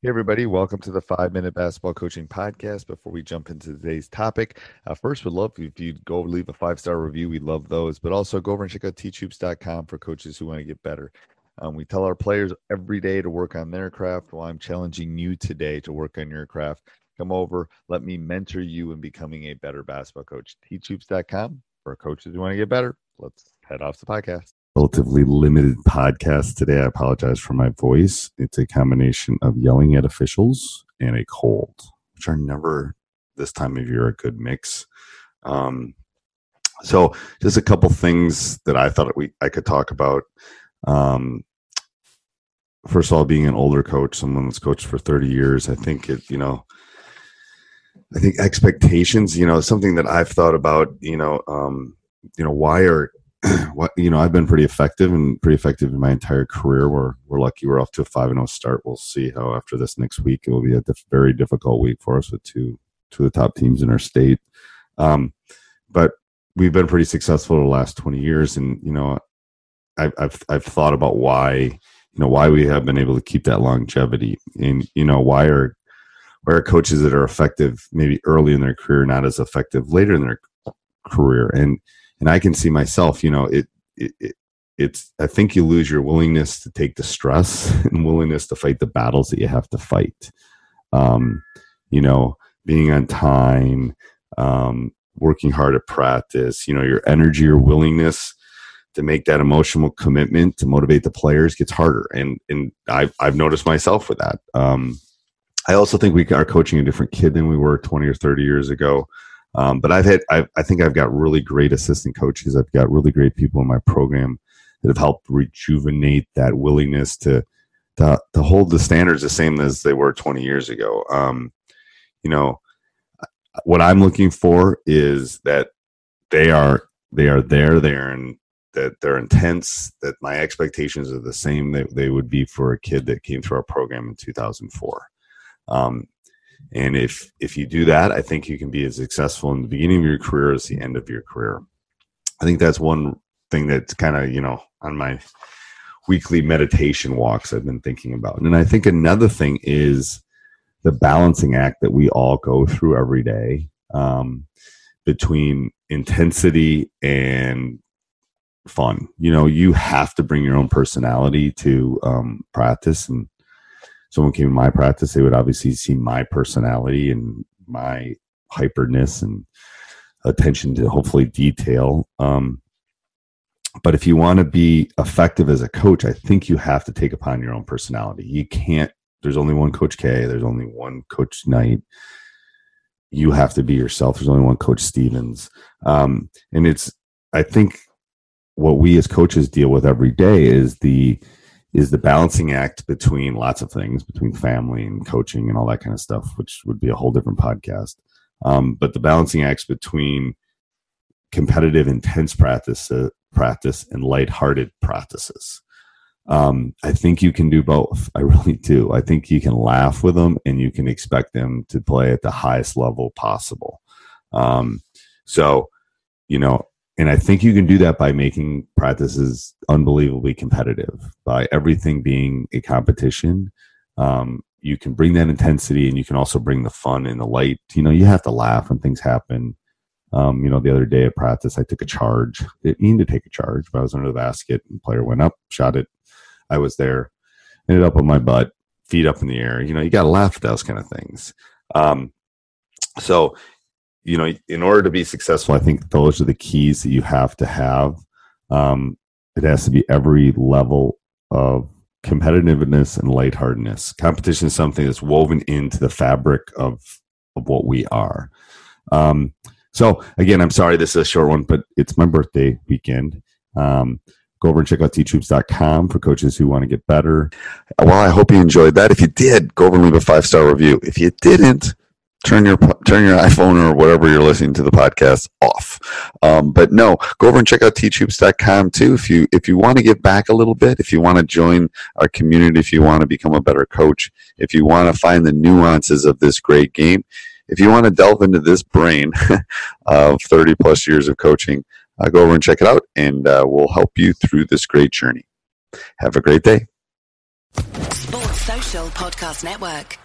Hey, everybody, welcome to the five minute basketball coaching podcast. Before we jump into today's topic, uh, first, we'd love if you'd go leave a five star review. We love those, but also go over and check out teachhoops.com for coaches who want to get better. Um, we tell our players every day to work on their craft. Well, I'm challenging you today to work on your craft. Come over, let me mentor you in becoming a better basketball coach. Teachhoops.com for coaches who want to get better. Let's head off the podcast relatively limited podcast today. I apologize for my voice. It's a combination of yelling at officials and a cold, which are never this time of year a good mix. Um, so, just a couple things that I thought we I could talk about. Um, first of all, being an older coach, someone that's coached for 30 years, I think it, you know, I think expectations, you know, something that I've thought about, you know, um, you know, why are what you know, I've been pretty effective and pretty effective in my entire career. We're we're lucky we're off to a five and zero oh start. We'll see how after this next week it will be a diff- very difficult week for us with two two of the top teams in our state. Um, but we've been pretty successful the last twenty years, and you know, I've I've I've thought about why you know why we have been able to keep that longevity, and you know why are why are coaches that are effective maybe early in their career not as effective later in their career and and I can see myself, you know, it, it, it it's I think you lose your willingness to take the stress and willingness to fight the battles that you have to fight. Um, you know, being on time, um, working hard at practice, you know, your energy, your willingness to make that emotional commitment to motivate the players gets harder. And and I've I've noticed myself with that. Um, I also think we are coaching a different kid than we were 20 or 30 years ago. Um, but I've had, I've, I think I've got really great assistant coaches. I've got really great people in my program that have helped rejuvenate that willingness to, to, to hold the standards the same as they were 20 years ago. Um, you know, what I'm looking for is that they are, they are there, they're in, that they're intense, that my expectations are the same that they would be for a kid that came through our program in 2004. Um, and if if you do that, I think you can be as successful in the beginning of your career as the end of your career. I think that's one thing that's kind of you know on my weekly meditation walks I've been thinking about. And I think another thing is the balancing act that we all go through every day um, between intensity and fun. You know, you have to bring your own personality to um, practice and someone came in my practice, they would obviously see my personality and my hyperness and attention to hopefully detail. Um, but if you want to be effective as a coach, I think you have to take upon your own personality. You can't, there's only one Coach K, there's only one Coach Knight. You have to be yourself. There's only one Coach Stevens. Um, and it's, I think what we as coaches deal with every day is the, is the balancing act between lots of things, between family and coaching and all that kind of stuff, which would be a whole different podcast. Um, but the balancing acts between competitive, intense practice, uh, practice and lighthearted practices. Um, I think you can do both. I really do. I think you can laugh with them and you can expect them to play at the highest level possible. Um, so, you know, and I think you can do that by making practices unbelievably competitive, by everything being a competition. Um, you can bring that intensity and you can also bring the fun and the light. You know, you have to laugh when things happen. Um, you know, the other day at practice, I took a charge. Didn't mean to take a charge, but I was under the basket and the player went up, shot it. I was there, ended up on my butt, feet up in the air. You know, you got to laugh at those kind of things. Um, so you know, in order to be successful, I think those are the keys that you have to have. Um, it has to be every level of competitiveness and lightheartedness. Competition is something that's woven into the fabric of of what we are. Um, so again, I'm sorry this is a short one, but it's my birthday weekend. Um, go over and check out teachhoops.com for coaches who want to get better. Well, I hope you enjoyed that. If you did, go over and leave a five star review. If you didn't, turn your turn your iPhone or whatever you're listening to the podcast off. Um, but no, go over and check out teachhoops.com too. If you if you want to give back a little bit, if you want to join our community, if you want to become a better coach, if you want to find the nuances of this great game, if you want to delve into this brain of 30 plus years of coaching, uh, go over and check it out, and uh, we'll help you through this great journey. Have a great day. Sports Social Podcast Network.